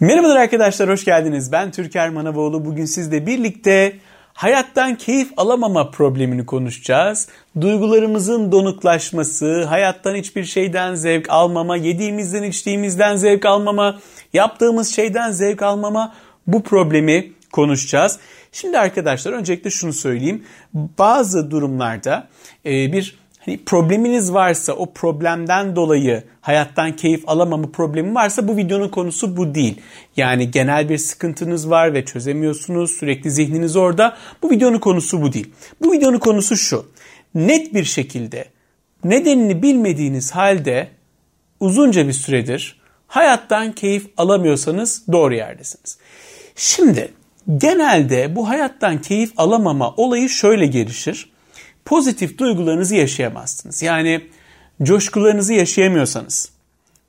Merhabalar arkadaşlar, hoş geldiniz. Ben Türker Manavoğlu. Bugün sizle birlikte hayattan keyif alamama problemini konuşacağız. Duygularımızın donuklaşması, hayattan hiçbir şeyden zevk almama, yediğimizden içtiğimizden zevk almama, yaptığımız şeyden zevk almama bu problemi konuşacağız. Şimdi arkadaşlar öncelikle şunu söyleyeyim. Bazı durumlarda e, bir hani probleminiz varsa o problemden dolayı hayattan keyif alamama problemi varsa bu videonun konusu bu değil. Yani genel bir sıkıntınız var ve çözemiyorsunuz sürekli zihniniz orada. Bu videonun konusu bu değil. Bu videonun konusu şu. Net bir şekilde nedenini bilmediğiniz halde uzunca bir süredir hayattan keyif alamıyorsanız doğru yerdesiniz. Şimdi genelde bu hayattan keyif alamama olayı şöyle gelişir pozitif duygularınızı yaşayamazsınız. Yani coşkularınızı yaşayamıyorsanız,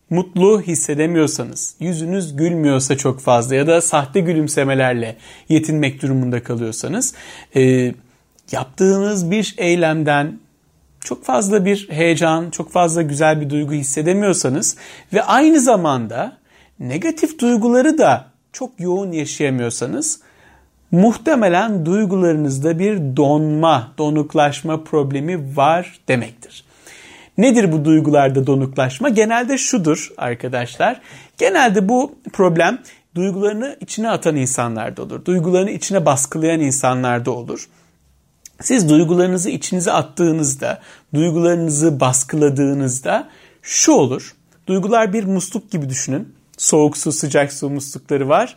mutlu hissedemiyorsanız, yüzünüz gülmüyorsa çok fazla ya da sahte gülümsemelerle yetinmek durumunda kalıyorsanız, e, yaptığınız bir eylemden çok fazla bir heyecan, çok fazla güzel bir duygu hissedemiyorsanız ve aynı zamanda negatif duyguları da çok yoğun yaşayamıyorsanız muhtemelen duygularınızda bir donma, donuklaşma problemi var demektir. Nedir bu duygularda donuklaşma? Genelde şudur arkadaşlar. Genelde bu problem duygularını içine atan insanlarda olur. Duygularını içine baskılayan insanlarda olur. Siz duygularınızı içinize attığınızda, duygularınızı baskıladığınızda şu olur. Duygular bir musluk gibi düşünün. Soğuk su, sıcak su muslukları var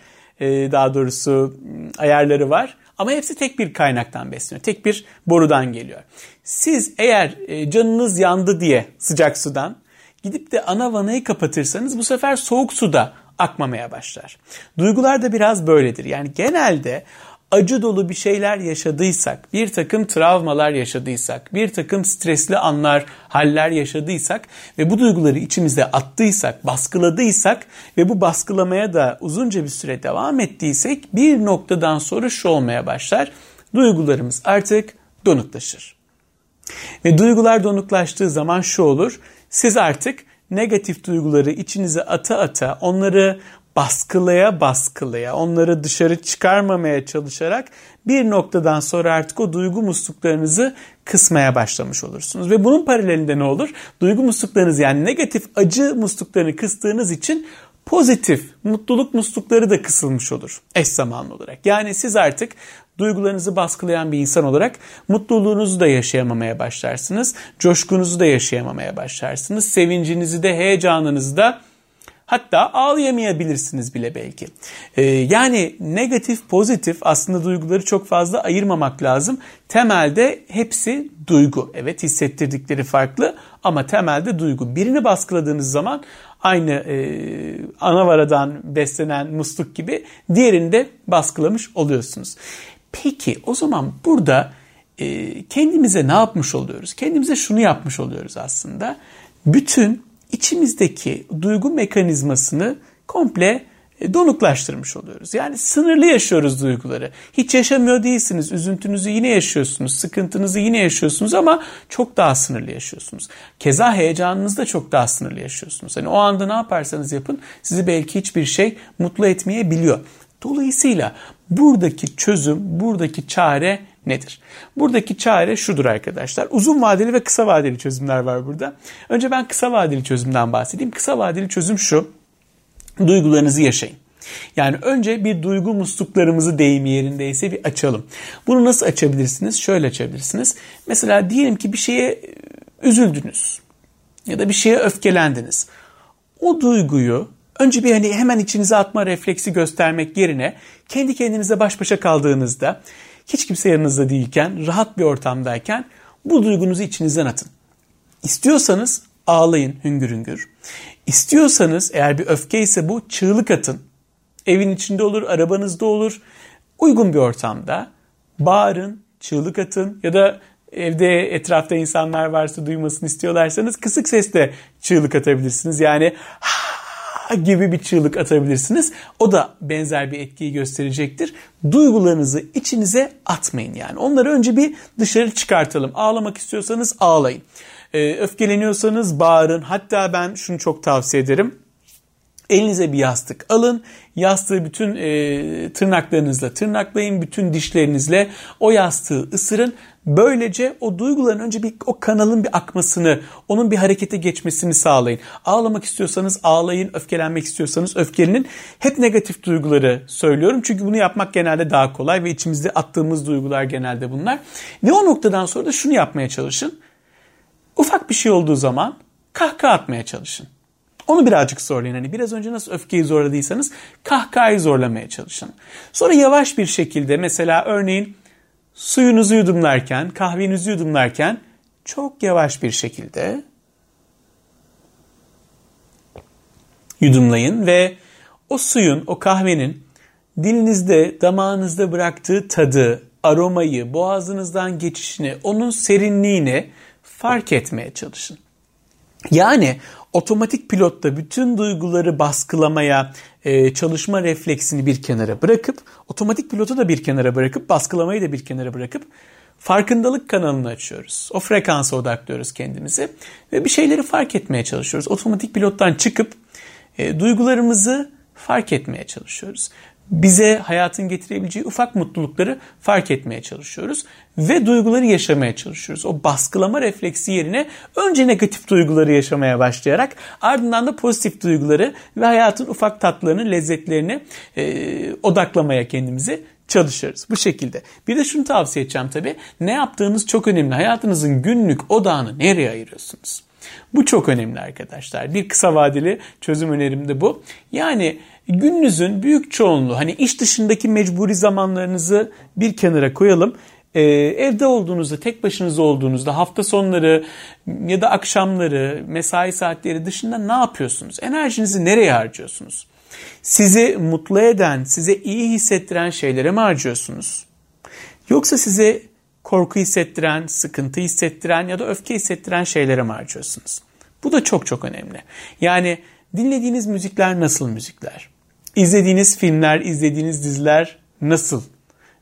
daha doğrusu ayarları var. Ama hepsi tek bir kaynaktan besleniyor. Tek bir borudan geliyor. Siz eğer e, canınız yandı diye sıcak sudan gidip de ana vanayı kapatırsanız bu sefer soğuk suda akmamaya başlar. Duygular da biraz böyledir. Yani genelde acı dolu bir şeyler yaşadıysak, bir takım travmalar yaşadıysak, bir takım stresli anlar, haller yaşadıysak ve bu duyguları içimize attıysak, baskıladıysak ve bu baskılamaya da uzunca bir süre devam ettiysek bir noktadan sonra şu olmaya başlar. Duygularımız artık donuklaşır. Ve duygular donuklaştığı zaman şu olur. Siz artık negatif duyguları içinize ata ata onları baskılaya baskılaya, onları dışarı çıkarmamaya çalışarak bir noktadan sonra artık o duygu musluklarınızı kısmaya başlamış olursunuz. Ve bunun paralelinde ne olur? Duygu musluklarınız yani negatif acı musluklarını kıstığınız için pozitif mutluluk muslukları da kısılmış olur eş zamanlı olarak. Yani siz artık duygularınızı baskılayan bir insan olarak mutluluğunuzu da yaşayamamaya başlarsınız. Coşkunuzu da yaşayamamaya başlarsınız. Sevincinizi de heyecanınızı da Hatta ağlayamayabilirsiniz bile belki. Ee, yani negatif pozitif aslında duyguları çok fazla ayırmamak lazım. Temelde hepsi duygu. Evet hissettirdikleri farklı ama temelde duygu. Birini baskıladığınız zaman aynı e, anavaradan beslenen musluk gibi diğerini de baskılamış oluyorsunuz. Peki o zaman burada e, kendimize ne yapmış oluyoruz? Kendimize şunu yapmış oluyoruz aslında. Bütün içimizdeki duygu mekanizmasını komple e, donuklaştırmış oluyoruz. Yani sınırlı yaşıyoruz duyguları. Hiç yaşamıyor değilsiniz. Üzüntünüzü yine yaşıyorsunuz. Sıkıntınızı yine yaşıyorsunuz ama çok daha sınırlı yaşıyorsunuz. Keza heyecanınızı da çok daha sınırlı yaşıyorsunuz. Hani o anda ne yaparsanız yapın sizi belki hiçbir şey mutlu etmeyebiliyor. Dolayısıyla buradaki çözüm, buradaki çare nedir? Buradaki çare şudur arkadaşlar. Uzun vadeli ve kısa vadeli çözümler var burada. Önce ben kısa vadeli çözümden bahsedeyim. Kısa vadeli çözüm şu. Duygularınızı yaşayın. Yani önce bir duygu musluklarımızı deyim yerindeyse bir açalım. Bunu nasıl açabilirsiniz? Şöyle açabilirsiniz. Mesela diyelim ki bir şeye e, üzüldünüz ya da bir şeye öfkelendiniz. O duyguyu önce bir hani hemen içinize atma refleksi göstermek yerine kendi kendinize baş başa kaldığınızda hiç kimse yanınızda değilken, rahat bir ortamdayken bu duygunuzu içinizden atın. İstiyorsanız ağlayın hüngür hüngür. İstiyorsanız eğer bir öfke ise bu çığlık atın. Evin içinde olur, arabanızda olur. Uygun bir ortamda bağırın, çığlık atın ya da evde etrafta insanlar varsa duymasını istiyorlarsanız kısık sesle çığlık atabilirsiniz. Yani gibi bir çığlık atabilirsiniz. O da benzer bir etkiyi gösterecektir. Duygularınızı içinize atmayın yani. Onları önce bir dışarı çıkartalım. Ağlamak istiyorsanız ağlayın. Ee, öfkeleniyorsanız bağırın. Hatta ben şunu çok tavsiye ederim. Elinize bir yastık alın. Yastığı bütün e, tırnaklarınızla tırnaklayın. Bütün dişlerinizle o yastığı ısırın. Böylece o duyguların önce bir o kanalın bir akmasını, onun bir harekete geçmesini sağlayın. Ağlamak istiyorsanız ağlayın, öfkelenmek istiyorsanız öfkelenin. Hep negatif duyguları söylüyorum. Çünkü bunu yapmak genelde daha kolay ve içimizde attığımız duygular genelde bunlar. Ve o noktadan sonra da şunu yapmaya çalışın. Ufak bir şey olduğu zaman kahkaha atmaya çalışın. Onu birazcık zorlayın. Hani biraz önce nasıl öfkeyi zorladıysanız kahkahayı zorlamaya çalışın. Sonra yavaş bir şekilde mesela örneğin suyunuzu yudumlarken, kahvenizi yudumlarken çok yavaş bir şekilde yudumlayın ve o suyun, o kahvenin dilinizde, damağınızda bıraktığı tadı, aromayı, boğazınızdan geçişini, onun serinliğini fark etmeye çalışın. Yani otomatik pilotta bütün duyguları baskılamaya, e, çalışma refleksini bir kenara bırakıp, otomatik pilotu da bir kenara bırakıp, baskılamayı da bir kenara bırakıp farkındalık kanalını açıyoruz. O frekansa odaklıyoruz kendimizi ve bir şeyleri fark etmeye çalışıyoruz. Otomatik pilottan çıkıp e, duygularımızı fark etmeye çalışıyoruz bize hayatın getirebileceği ufak mutlulukları fark etmeye çalışıyoruz ve duyguları yaşamaya çalışıyoruz. O baskılama refleksi yerine önce negatif duyguları yaşamaya başlayarak ardından da pozitif duyguları ve hayatın ufak tatlarını, lezzetlerini e, odaklamaya kendimizi çalışırız. Bu şekilde. Bir de şunu tavsiye edeceğim tabii. Ne yaptığınız çok önemli. Hayatınızın günlük odağını nereye ayırıyorsunuz? Bu çok önemli arkadaşlar. Bir kısa vadeli çözüm önerim de bu. Yani gününüzün büyük çoğunluğu hani iş dışındaki mecburi zamanlarınızı bir kenara koyalım. Ee, evde olduğunuzda, tek başınıza olduğunuzda hafta sonları ya da akşamları, mesai saatleri dışında ne yapıyorsunuz? Enerjinizi nereye harcıyorsunuz? Sizi mutlu eden, size iyi hissettiren şeylere mi harcıyorsunuz? Yoksa size korku hissettiren, sıkıntı hissettiren ya da öfke hissettiren şeylere mi harcıyorsunuz? Bu da çok çok önemli. Yani dinlediğiniz müzikler nasıl müzikler? İzlediğiniz filmler, izlediğiniz diziler nasıl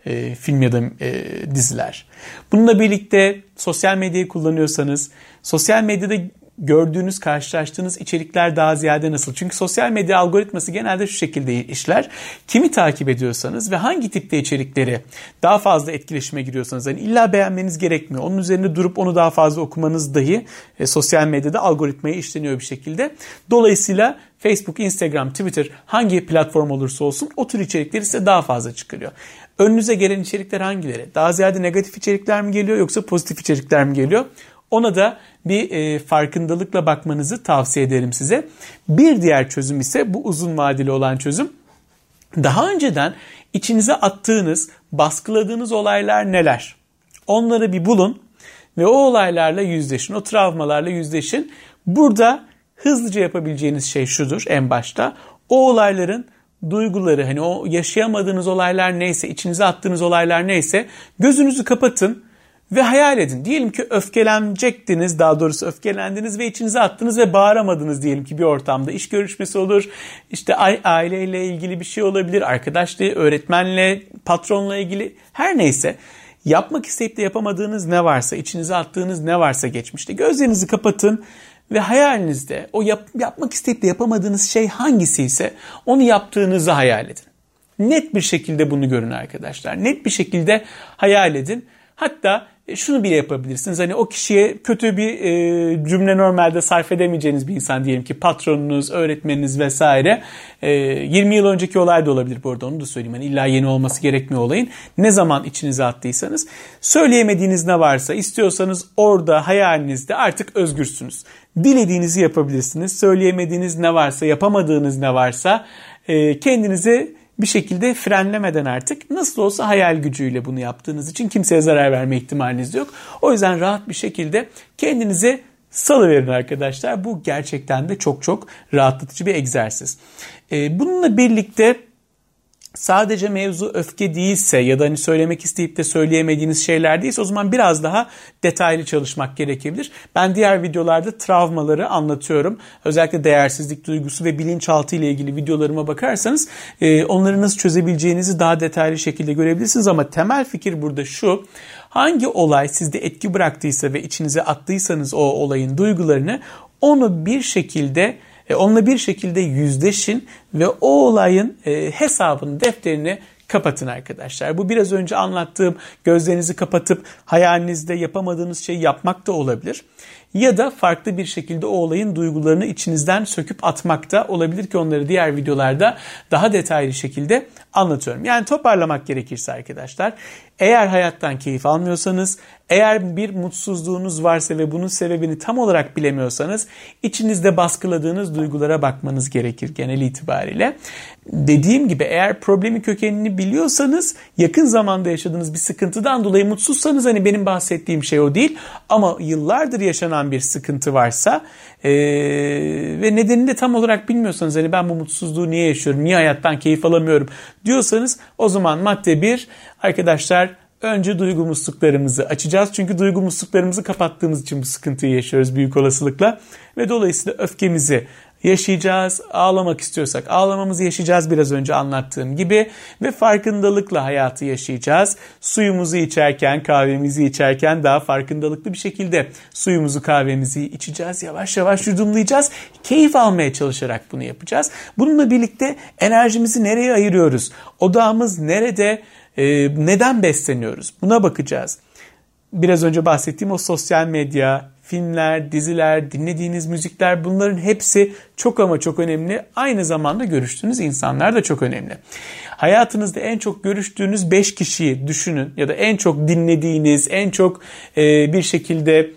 e, film ya da e, diziler? Bununla birlikte sosyal medyayı kullanıyorsanız, sosyal medyada gördüğünüz, karşılaştığınız içerikler daha ziyade nasıl? Çünkü sosyal medya algoritması genelde şu şekilde işler. Kimi takip ediyorsanız ve hangi tipte içerikleri daha fazla etkileşime giriyorsanız hani illa beğenmeniz gerekmiyor. Onun üzerinde durup onu daha fazla okumanız dahi e, sosyal medyada algoritmaya işleniyor bir şekilde. Dolayısıyla Facebook, Instagram, Twitter hangi platform olursa olsun o tür içerikleri size daha fazla çıkarıyor. Önünüze gelen içerikler hangileri? Daha ziyade negatif içerikler mi geliyor yoksa pozitif içerikler mi geliyor? Ona da bir e, farkındalıkla bakmanızı tavsiye ederim size. Bir diğer çözüm ise bu uzun vadeli olan çözüm. Daha önceden içinize attığınız, baskıladığınız olaylar neler? Onları bir bulun ve o olaylarla yüzleşin, o travmalarla yüzleşin. Burada hızlıca yapabileceğiniz şey şudur en başta. O olayların duyguları hani o yaşayamadığınız olaylar neyse, içinize attığınız olaylar neyse gözünüzü kapatın ve hayal edin. Diyelim ki öfkelenecektiniz, daha doğrusu öfkelendiniz ve içinize attınız ve bağıramadınız diyelim ki bir ortamda. iş görüşmesi olur, işte aileyle ilgili bir şey olabilir, arkadaşla, öğretmenle, patronla ilgili her neyse. Yapmak isteyip de yapamadığınız ne varsa, içinize attığınız ne varsa geçmişte gözlerinizi kapatın ve hayalinizde o yap, yapmak isteyip de yapamadığınız şey hangisi ise onu yaptığınızı hayal edin. Net bir şekilde bunu görün arkadaşlar. Net bir şekilde hayal edin. Hatta şunu bile yapabilirsiniz. Hani o kişiye kötü bir e, cümle normalde sarf edemeyeceğiniz bir insan diyelim ki patronunuz, öğretmeniniz vesaire. E, 20 yıl önceki olay da olabilir bu arada onu da söyleyeyim. Hani illa yeni olması gerekmiyor olayın. Ne zaman içinize attıysanız söyleyemediğiniz ne varsa istiyorsanız orada hayalinizde artık özgürsünüz. Dilediğinizi yapabilirsiniz. Söyleyemediğiniz ne varsa, yapamadığınız ne varsa e, kendinize bir şekilde frenlemeden artık nasıl olsa hayal gücüyle bunu yaptığınız için kimseye zarar verme ihtimaliniz yok. O yüzden rahat bir şekilde kendinize salıverin arkadaşlar. Bu gerçekten de çok çok rahatlatıcı bir egzersiz. Ee, bununla birlikte sadece mevzu öfke değilse ya da hani söylemek isteyip de söyleyemediğiniz şeyler değilse o zaman biraz daha detaylı çalışmak gerekebilir. Ben diğer videolarda travmaları anlatıyorum. Özellikle değersizlik duygusu ve bilinçaltı ile ilgili videolarıma bakarsanız e, onları nasıl çözebileceğinizi daha detaylı şekilde görebilirsiniz ama temel fikir burada şu. Hangi olay sizde etki bıraktıysa ve içinize attıysanız o olayın duygularını onu bir şekilde E, onunla bir şekilde yüzleşin ve o olayın e, hesabını, defterini kapatın arkadaşlar. Bu biraz önce anlattığım gözlerinizi kapatıp hayalinizde yapamadığınız şeyi yapmak da olabilir. Ya da farklı bir şekilde o olayın duygularını içinizden söküp atmak da olabilir ki onları diğer videolarda daha detaylı şekilde anlatıyorum. Yani toparlamak gerekirse arkadaşlar eğer hayattan keyif almıyorsanız, eğer bir mutsuzluğunuz varsa ve bunun sebebini tam olarak bilemiyorsanız içinizde baskıladığınız duygulara bakmanız gerekir genel itibariyle. Dediğim gibi eğer problemin kökenini biliyorsanız yakın zamanda yaşadığınız bir sıkıntıdan dolayı mutsuzsanız hani benim bahsettiğim şey o değil ama yıllardır yaşanan bir sıkıntı varsa ee, ve nedenini de tam olarak bilmiyorsanız hani ben bu mutsuzluğu niye yaşıyorum, niye hayattan keyif alamıyorum diyorsanız o zaman madde 1 arkadaşlar önce duygu musluklarımızı açacağız. Çünkü duygu musluklarımızı kapattığımız için bu sıkıntıyı yaşıyoruz büyük olasılıkla. Ve dolayısıyla öfkemizi yaşayacağız. Ağlamak istiyorsak ağlamamızı yaşayacağız biraz önce anlattığım gibi ve farkındalıkla hayatı yaşayacağız. Suyumuzu içerken, kahvemizi içerken daha farkındalıklı bir şekilde suyumuzu, kahvemizi içeceğiz. Yavaş yavaş yudumlayacağız. Keyif almaya çalışarak bunu yapacağız. Bununla birlikte enerjimizi nereye ayırıyoruz? Odağımız nerede? Ee, neden besleniyoruz? Buna bakacağız. Biraz önce bahsettiğim o sosyal medya, filmler, diziler, dinlediğiniz müzikler bunların hepsi çok ama çok önemli. Aynı zamanda görüştüğünüz insanlar da çok önemli. Hayatınızda en çok görüştüğünüz 5 kişiyi düşünün ya da en çok dinlediğiniz, en çok e, bir şekilde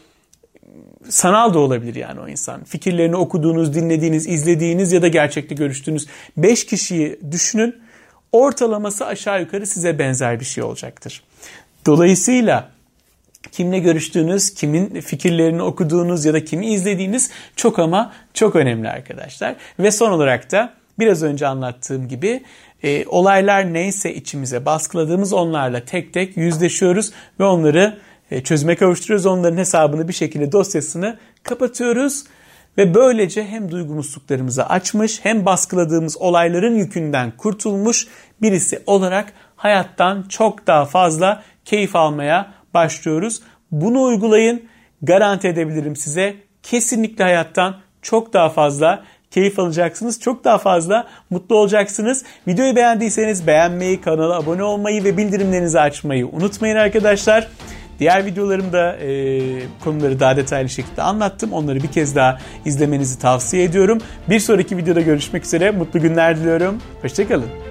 sanal da olabilir yani o insan. Fikirlerini okuduğunuz, dinlediğiniz, izlediğiniz ya da gerçekte görüştüğünüz 5 kişiyi düşünün. Ortalaması aşağı yukarı size benzer bir şey olacaktır. Dolayısıyla kimle görüştüğünüz, kimin fikirlerini okuduğunuz ya da kimi izlediğiniz çok ama çok önemli arkadaşlar. Ve son olarak da biraz önce anlattığım gibi e, olaylar neyse içimize baskıladığımız onlarla tek tek yüzleşiyoruz ve onları e, çözüme kavuşturuyoruz. Onların hesabını bir şekilde dosyasını kapatıyoruz. Ve böylece hem duygu musluklarımızı açmış hem baskıladığımız olayların yükünden kurtulmuş birisi olarak hayattan çok daha fazla keyif almaya başlıyoruz. Bunu uygulayın. Garanti edebilirim size. Kesinlikle hayattan çok daha fazla keyif alacaksınız. Çok daha fazla mutlu olacaksınız. Videoyu beğendiyseniz beğenmeyi, kanala abone olmayı ve bildirimlerinizi açmayı unutmayın arkadaşlar. Diğer videolarımda e, konuları daha detaylı şekilde anlattım. Onları bir kez daha izlemenizi tavsiye ediyorum. Bir sonraki videoda görüşmek üzere. Mutlu günler diliyorum. Hoşçakalın.